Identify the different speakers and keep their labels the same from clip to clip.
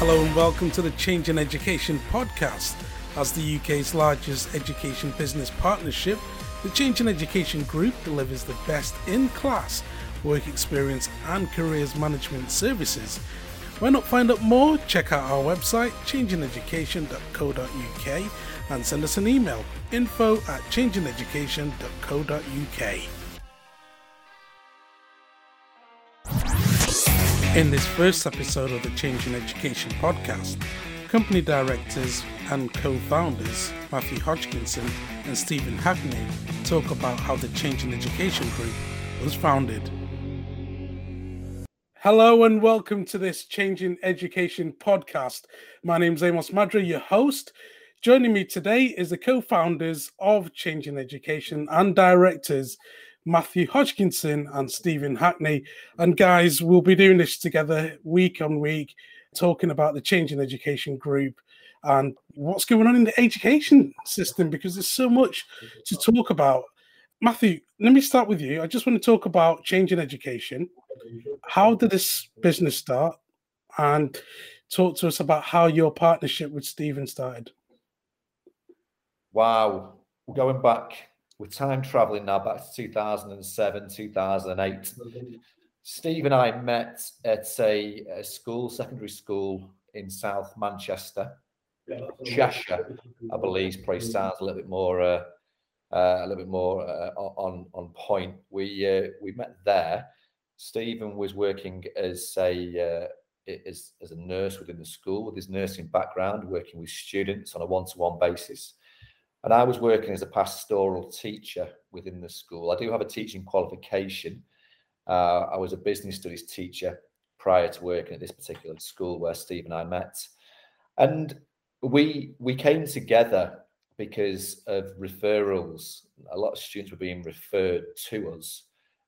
Speaker 1: Hello and welcome to the Changing Education podcast. As the UK's largest education business partnership, the Changing Education Group delivers the best in class work experience and careers management services. Why not find out more? Check out our website, changingeducation.co.uk, and send us an email info at changingeducation.co.uk. In this first episode of the Changing Education podcast, company directors and co founders Matthew Hodgkinson and Stephen Hackney talk about how the Changing Education Group was founded. Hello and welcome to this Changing Education podcast. My name is Amos Madra, your host. Joining me today is the co founders of Changing Education and directors Matthew Hodgkinson and Stephen Hackney. And guys, we'll be doing this together week on week, talking about the Changing Education group and what's going on in the education system because there's so much to talk about. Matthew, let me start with you. I just want to talk about changing education. How did this business start? And talk to us about how your partnership with Stephen started.
Speaker 2: Wow. Going back we're time traveling now back to 2007, 2008. Steve and I met at a, a school, secondary school in South Manchester, Cheshire, I believe. Probably sounds a little bit more, uh, uh, a little bit more uh, on on point. We uh, we met there. Stephen was working as a uh, as, as a nurse within the school with his nursing background, working with students on a one to one basis. And I was working as a pastoral teacher within the school. I do have a teaching qualification. Uh, I was a business studies teacher prior to working at this particular school where Steve and I met. And we we came together because of referrals. A lot of students were being referred to us.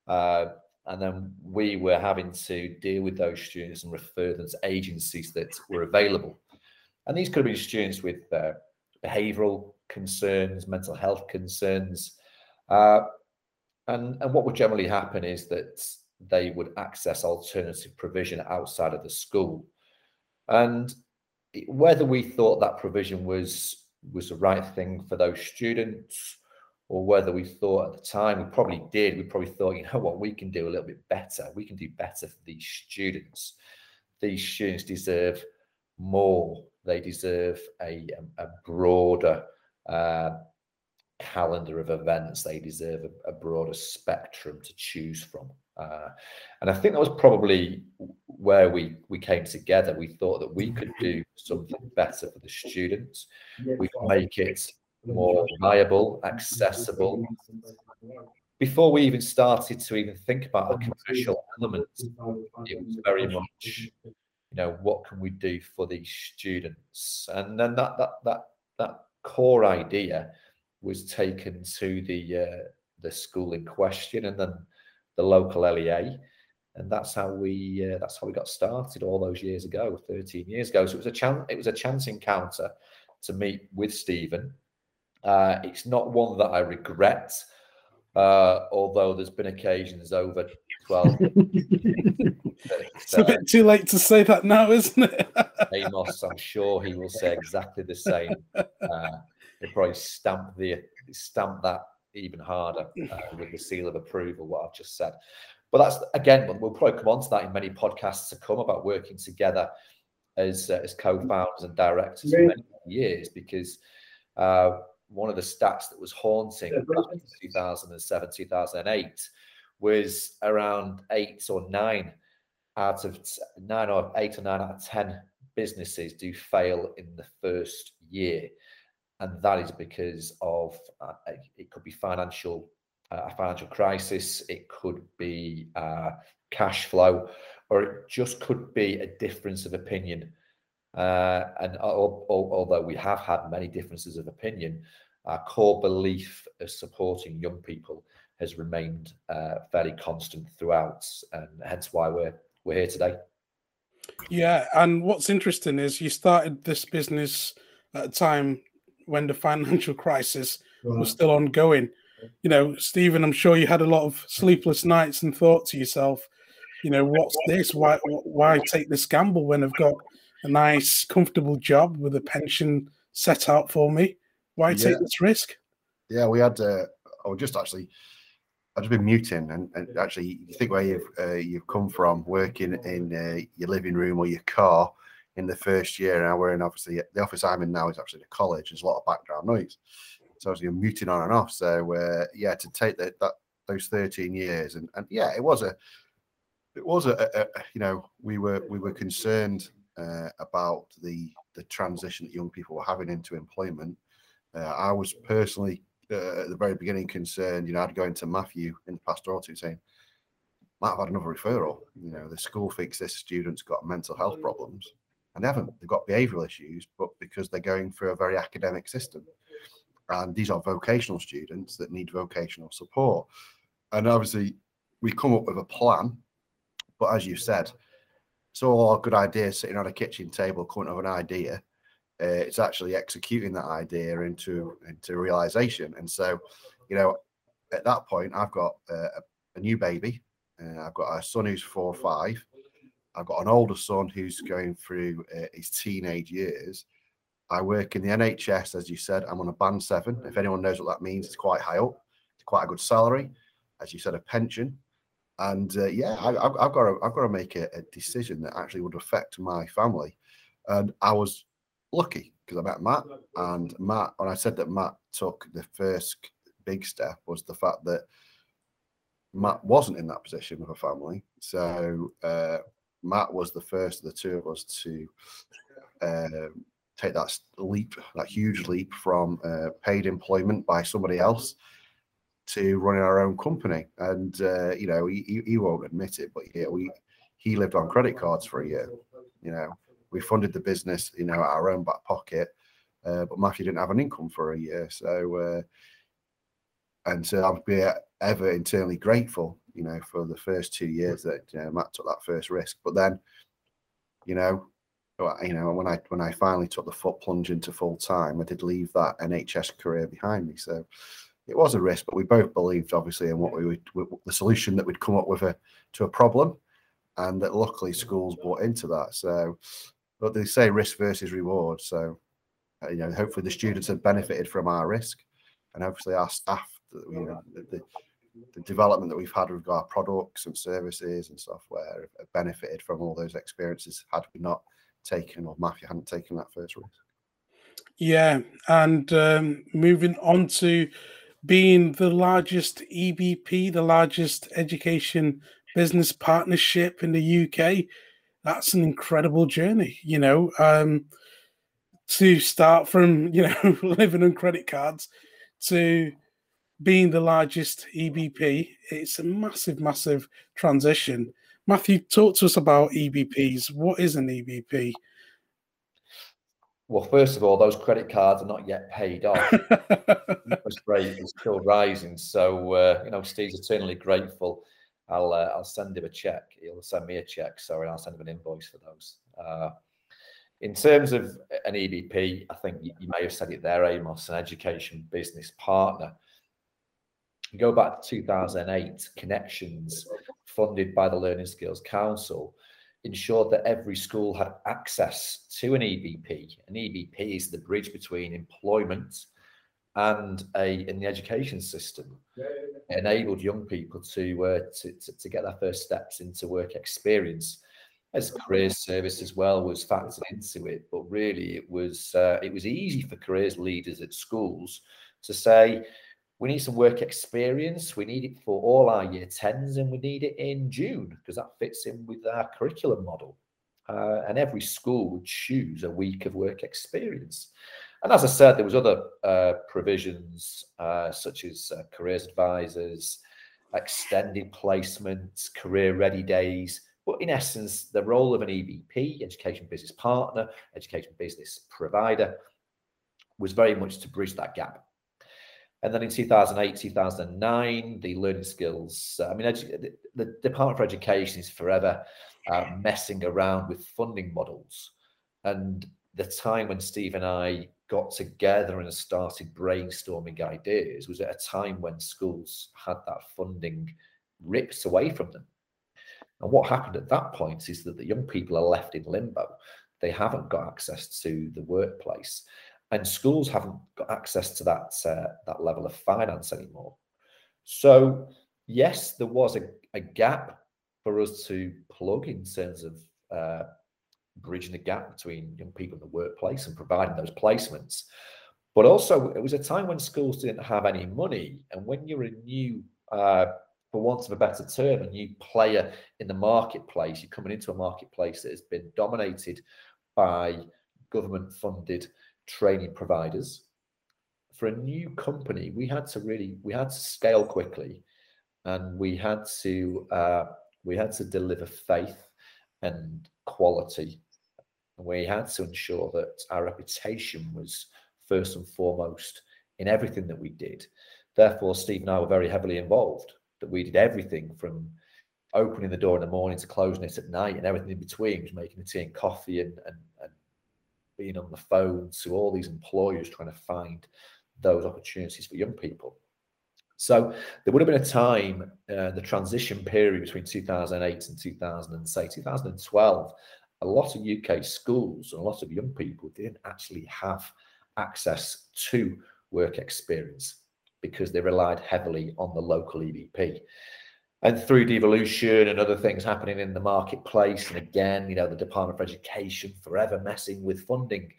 Speaker 2: Uh, and then we were having to deal with those students and refer them to agencies that were available. And these could have been students with uh, behavioral concerns, mental health concerns. Uh, and, and what would generally happen is that they would access alternative provision outside of the school. And whether we thought that provision was was the right thing for those students, or whether we thought at the time we probably did, we probably thought, you know what, we can do a little bit better. We can do better for these students. These students deserve more. They deserve a, a broader uh, calendar of events. They deserve a, a, broader spectrum to choose from. Uh, and I think that was probably where we we came together. We thought that we could do something better for the students. We could make it more viable, accessible. Before we even started to even think about the commercial element, it was very much, you know, what can we do for these students? And then that that that that core idea was taken to the uh, the school in question and then the local LEA, and that's how we uh, that's how we got started all those years ago, 13 years ago. So it was a chance it was a chance encounter to meet with Stephen. Uh, it's not one that I regret, uh, although there's been occasions over 12.
Speaker 1: it's a bit too late to say that now, isn't it?
Speaker 2: Amos, I'm sure he will say exactly the same. Uh, he'll probably stamp the stamp that even harder uh, with the seal of approval. What I've just said, but that's again, we'll probably come on to that in many podcasts to come about working together as uh, as co-founders and directors for many years because. Uh, one of the stats that was haunting in 2007, 2008 was around eight or nine out of nine or eight or nine out of 10 businesses do fail in the first year. And that is because of uh, it could be financial uh, a financial crisis, it could be uh, cash flow, or it just could be a difference of opinion. Uh, and although we have had many differences of opinion, our core belief of supporting young people has remained uh, fairly constant throughout, and hence why we're we're here today.
Speaker 1: Yeah, and what's interesting is you started this business at a time when the financial crisis right. was still ongoing. You know, Stephen, I'm sure you had a lot of sleepless nights and thought to yourself, you know, what's this? Why why take this gamble when I've got a nice, comfortable job with a pension set out for me. Why yeah. take this risk?
Speaker 3: Yeah, we had. Uh, I was just actually. I've just been muting, and, and actually, you think where you've uh, you've come from, working in uh, your living room or your car in the first year. Now we're in obviously the office I'm in now is actually the college. There's a lot of background noise, so I was muting on and off. So uh, yeah, to take that that those 13 years, and and yeah, it was a it was a, a, a you know we were we were concerned uh, about the the transition that young people were having into employment. Uh, I was personally uh, at the very beginning concerned. You know, I'd go into Matthew in the pastoral team saying, "Might have had another referral." You know, the school thinks this student's got mental health problems, and they haven't. They've got behavioural issues, but because they're going through a very academic system, and these are vocational students that need vocational support, and obviously we come up with a plan. But as you said, it's all a good ideas sitting on a kitchen table coming up with an idea. Uh, it's actually executing that idea into into realization. And so, you know, at that point, I've got uh, a, new baby. Uh, I've got a son who's four or five. I've got an older son who's going through uh, his teenage years. I work in the NHS, as you said. I'm on a band seven. If anyone knows what that means, it's quite high up. It's quite a good salary. As you said, a pension and uh, yeah, I, have got to, I've got to make a, a, decision that actually would affect my family. And I was lucky because I met Matt, and Matt. When I said that Matt took the first big step, was the fact that Matt wasn't in that position with a family. So uh, Matt was the first of the two of us to uh, take that leap, that huge leap from uh, paid employment by somebody else to running our own company. And uh, you know, he, he won't admit it, but yeah, we he lived on credit cards for a year. You know, we funded the business, you know, our own back pocket. Uh, but Matthew didn't have an income for a year, so uh, and so I'd be ever internally grateful, you know, for the first two years that you know, Matt took that first risk. But then, you know, you know, when I when I finally took the foot plunge into full time, I did leave that NHS career behind me. So it was a risk, but we both believed, obviously, in what we would, the solution that we'd come up with a, to a problem, and that luckily schools bought into that. So, but they say risk versus reward. So, uh, you know, hopefully the students have benefited from our risk, and obviously our staff, you know, the, the development that we've had with our products and services and software have benefited from all those experiences had we not taken or Matthew hadn't taken that first risk.
Speaker 1: Yeah, and um, moving on to being the largest EBP, the largest education business partnership in the UK. That's an incredible journey, you know. Um, to start from, you know, living on credit cards to being the largest EBP, it's a massive, massive transition. Matthew, talk to us about EBPs. What is an EBP?
Speaker 2: Well, first of all, those credit cards are not yet paid off. interest rate is still rising, so uh, you know Steve's eternally grateful. I'll uh, I'll send him a check. He'll send me a check. Sorry, I'll send him an invoice for those. Uh, in terms of an EBP, I think you, you, may have said it there, Amos, an education business partner. You go back to 2008, Connexions, funded by the Learning Skills Council, ensured that every school had access to an EBP. An EBP is the bridge between employment and a in the education system. It enabled young people to, uh, to, to, to get their first steps into work experience. As career service as well was factored into it, but really it was uh, it was easy for careers leaders at schools to say, we need some work experience. We need it for all our year 10s and we need it in June because that fits in with our curriculum model. Uh, and every school would choose a week of work experience. And as I said, there was other uh, provisions uh, such as uh, careers advisors, extended placements, career ready days. But in essence, the role of an EBP, education business partner, education business provider, was very much to bridge that gap and then in 2008, 2009, the learning skills. Uh, I mean, edu- the Department for Education is forever uh, messing around with funding models. And the time when Steve and I got together and started brainstorming ideas was at a time when schools had that funding ripped away from them. And what happened at that point is that the young people are left in limbo. they haven't got access to the workplace, and schools haven't got access to that uh, that level of finance anymore. So yes, there was a, a gap for us to plug in terms of uh, bridging the gap between young people in the workplace and providing those placements. But also, it was a time when schools didn't have any money, and when you're a new, uh, for want of a better term, a new player in the marketplace, you're coming into a marketplace that has been dominated by government-funded training providers. For a new company, we had to really we had to scale quickly, and we had to uh, we had to deliver faith and quality. And we had to ensure that our reputation was first and foremost in everything that we did. Therefore, Steve and I were very heavily involved, that we did everything from opening the door in the morning to closing it at night and everything in between, was making the tea and coffee and, and, and being on the phone to all these employers trying to find those opportunities for young people. So there would have been a time, uh, the transition period between 2008 and 2000, say 2012, a lot of UK schools and a lot of young people didn't actually have access to work experience because they relied heavily on the local EBP. And through devolution and other things happening in the marketplace, and again, you know, the Department for Education forever messing with funding,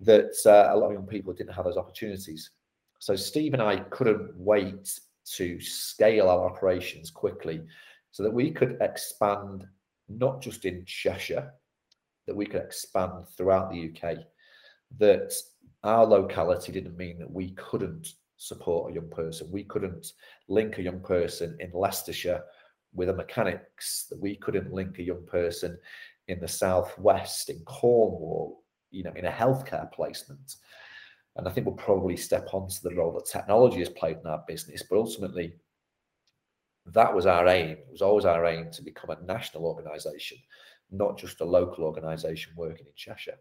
Speaker 2: that uh, a lot of young people didn't have those opportunities. So Steve and I couldn't wait to scale our operations quickly so that we could expand not just in Cheshire, that we could expand throughout the UK, that our locality didn't mean that we couldn't support a young person. We couldn't link a young person in Leicestershire with a mechanics, that we couldn't link a young person in the southwest, in Cornwall, you know, in a healthcare placement. And I think we'll probably step onto the role that technology has played in our business. But ultimately, that was our aim. It was always our aim to become a national organisation, not just a local organisation working in Cheshire.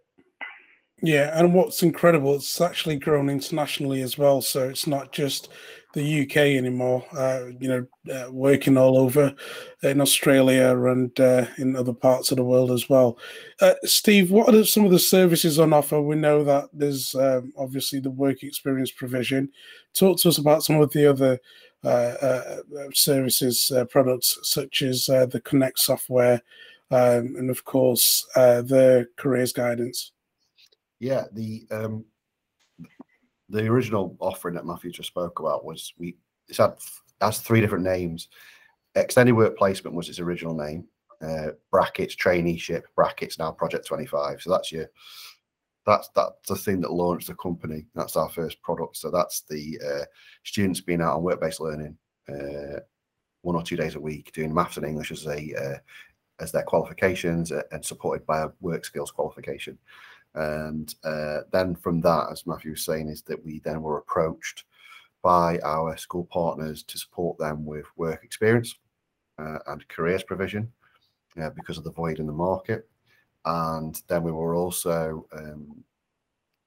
Speaker 1: Yeah, and what's incredible, it's actually grown internationally as well. So it's not just the UK anymore. Uh, you know, uh, working all over in Australia and uh, in other parts of the world as well. Uh, Steve, what are some of the services on offer? We know that there's um, obviously the work experience provision. Talk to us about some of the other uh, uh, services, products such as the Connect software, um, and of course the careers guidance.
Speaker 3: Yeah, the um, the original offering that Matthew just spoke about was we it's had has three different names. Extended work placement was its original name. Uh, brackets traineeship brackets now project 25 so that's your that's that's the thing that launched the company that's our first product so that's the uh, students being out on work-based learning uh, one or two days a week doing maths and english as a uh, as their qualifications uh, and supported by a work skills qualification and uh, then from that, as Matthew was saying, is that we then were approached by our school partners to support them with work experience uh, and careers provision uh, because of the void in the market. And then we were also, um,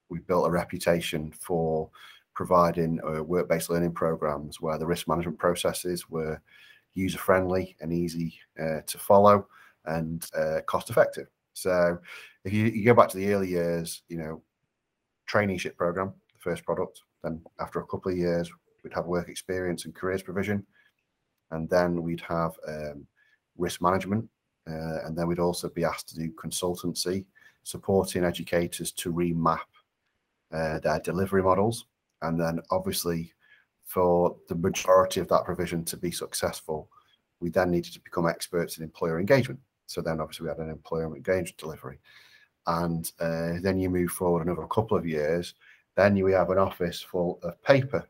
Speaker 3: we built a reputation for providing uh, work-based learning programs where the risk management processes were user-friendly and easy uh, to follow and uh, cost-effective. So if you, you go back to the early years, you know, traineeship program, the first product, then after a couple of years, we'd have work experience and careers provision. And then we'd have um, risk management. Uh, and then we'd also be asked to do consultancy, supporting educators to remap uh, their delivery models. And then obviously for the majority of that provision to be successful, we then needed to become experts in employer engagement. So then obviously we had an employment engagement delivery and uh, then you move forward another couple of years, then you have an office full of paper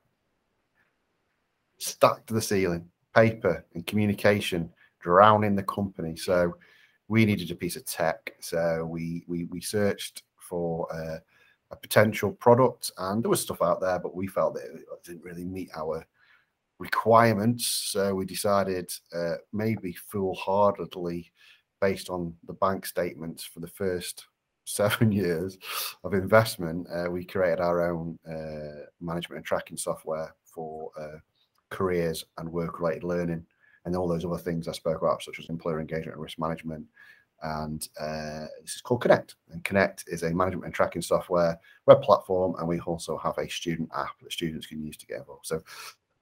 Speaker 3: stuck to the ceiling, paper and communication drowning the company. So we needed a piece of tech. So we we we searched for uh, a potential product, and there was stuff out there, but we felt that it didn't really meet our requirements. So we decided uh, maybe foolhardily, based on the bank statements for the first seven years of investment, uh, we created our own uh, management and tracking software for uh, careers and work related learning and all those other things I spoke about, such as employer engagement and risk management. and uh, this is called Connect. And Connect is a management and tracking software web platform, and we also have a student app that students can use to get involved. So,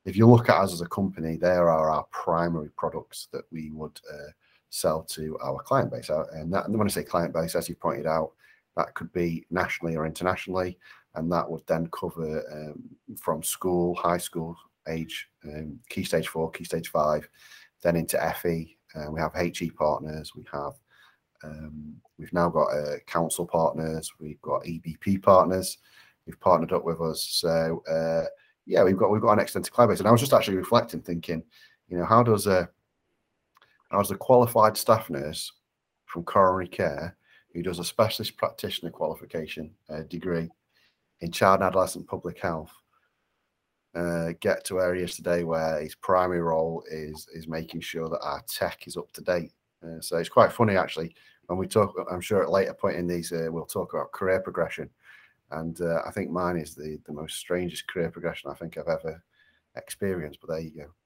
Speaker 3: if you look at us as a company, there are our primary products that we would uh, sell to our client base. Uh, and, that, when I say client base, as you pointed out, that could be nationally or internationally, and that would then cover um, from school, high school age, um, key stage four, key stage five, then into FE. Uh, we have HE partners. We have um, we've now got uh, council partners. We've got EBP partners. We've partnered up with us. So uh, yeah, we've got we've got an extensive client base. And I was just actually reflecting, thinking, you know, how does a does a qualified staff nurse from coronary care who does a specialist practitioner qualification uh, degree in child and adolescent public health uh, get to areas today where his primary role is is making sure that our tech is up to date. Uh, so it's quite funny actually when we talk. I'm sure at a later point in these uh, we'll talk about career progression, and uh, I think mine is the the most strangest career progression I think I've ever experienced. But there you go.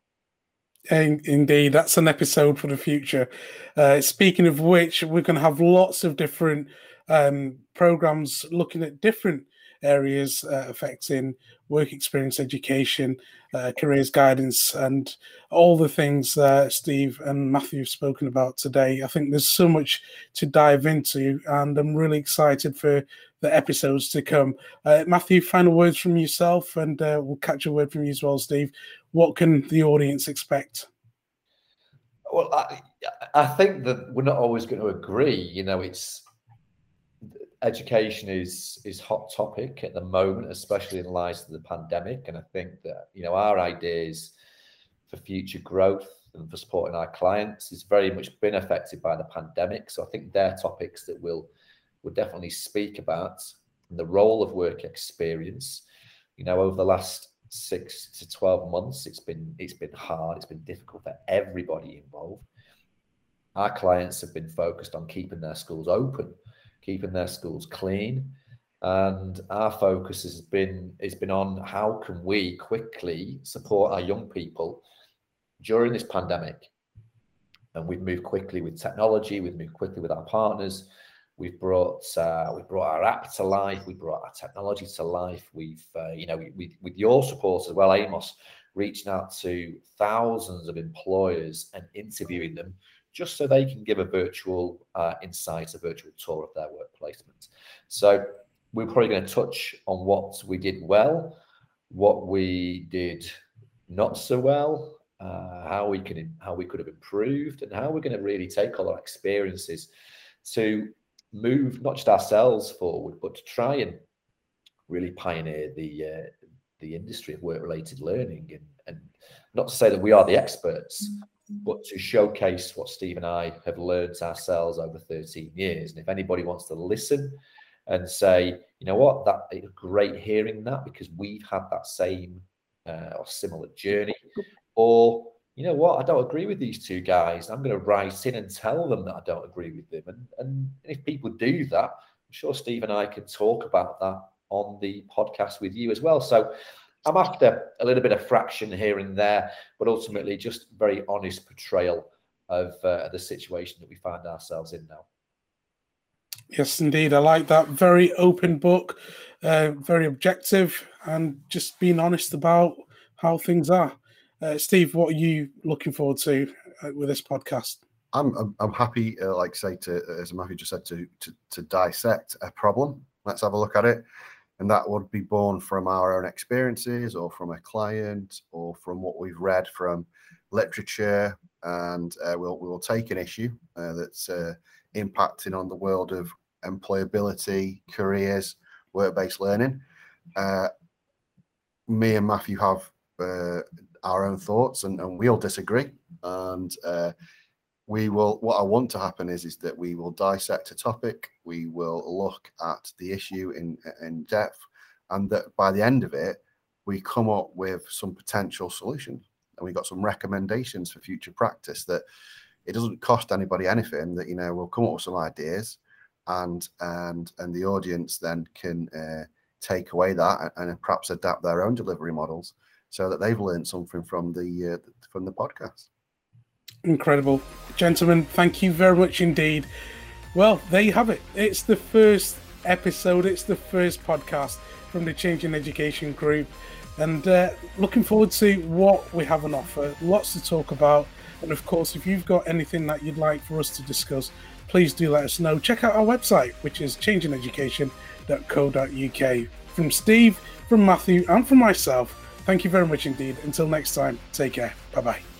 Speaker 1: Indeed, that's an episode for the future. Uh, speaking of which, we're going to have lots of different um, programs looking at different areas uh, affecting work experience education, uh, careers guidance, and all the things Steve and Matthew have spoken about today. I think there's so much to dive into, and I'm really excited for the episodes to come. Uh, Matthew, final words from yourself, and uh, we'll catch a word from you as well, Steve. What can the audience expect?
Speaker 2: Well, I, I think that we're not always going to agree. You know, it's education is is hot topic at the moment, especially in light of the pandemic. And I think that you know our ideas for future growth and for supporting our clients is very much been affected by the pandemic. So I think they're topics that we'll we'll definitely speak about and the role of work experience. You know, over the last six to twelve months, it's been it's been hard. It's been difficult for everybody involved. Our clients have been focused on keeping their schools open keeping their schools clean. And our focus has been has been on how can we quickly support our young people during this pandemic. And we've moved quickly with technology. We've moved quickly with our partners. We've brought uh, we brought our app to life. We brought our technology to life. We've uh, you know we, we, with your support as well, Amos, reaching out to thousands of employers and interviewing them just so they can give a virtual uh, insight, a virtual tour of their work placement. So we're probably going to touch on what we did well, what we did not so well, uh, how we can how we could have improved, and how we're going to really take all our experiences to move not just ourselves forward, but to try and really pioneer the uh, the industry of work related learning and, and not to say that we are the experts but to showcase what Steve and I have learned ourselves over 13 years. And if anybody wants to listen and say, you know what, that great hearing that because we've had that same uh, or similar journey, or you know what, I don't agree with these two guys. I'm going to write in and tell them that I don't agree with them. And, and if people do that, I'm sure Steve and I can talk about that on the podcast with you as well. So I'm after a little bit of fraction here and there, but ultimately just very honest portrayal of uh, the situation that we find ourselves in now.
Speaker 1: Yes, indeed. I like that. Very open book, uh, very objective, and just being honest about how things are. Uh, Steve, what are you looking forward to uh, with this podcast?
Speaker 3: I'm I'm, I'm happy, uh, like say to as Matthew just said, to, to to dissect a problem. Let's have a look at it and that would be born from our own experiences or from a client or from what we've read from literature and uh, we'll, we'll take an issue uh, that's uh, impacting on the world of employability careers work-based learning me and matthew have our own thoughts and, and we all disagree. And uh, we will what i want to happen is is that we will dissect a topic we will look at the issue in in depth and that by the end of it we come up with some potential solutions and we got some recommendations for future practice that it doesn't cost anybody anything that you know we'll come up with some ideas and and and the audience then can uh, take away that and, and, perhaps adapt their own delivery models so that they've learned something from the uh, from the podcast
Speaker 1: Incredible. Gentlemen, thank you very much indeed. Well, there you have it. It's the first episode, it's the first podcast from the Changing Education group. And uh, looking forward to what we have on offer. Lots to talk about. And of course, if you've got anything that you'd like for us to discuss, please do let us know. Check out our website, which is changingeducation.co.uk. From Steve, from Matthew, and from myself, thank you very much indeed. Until next time, take care. Bye bye.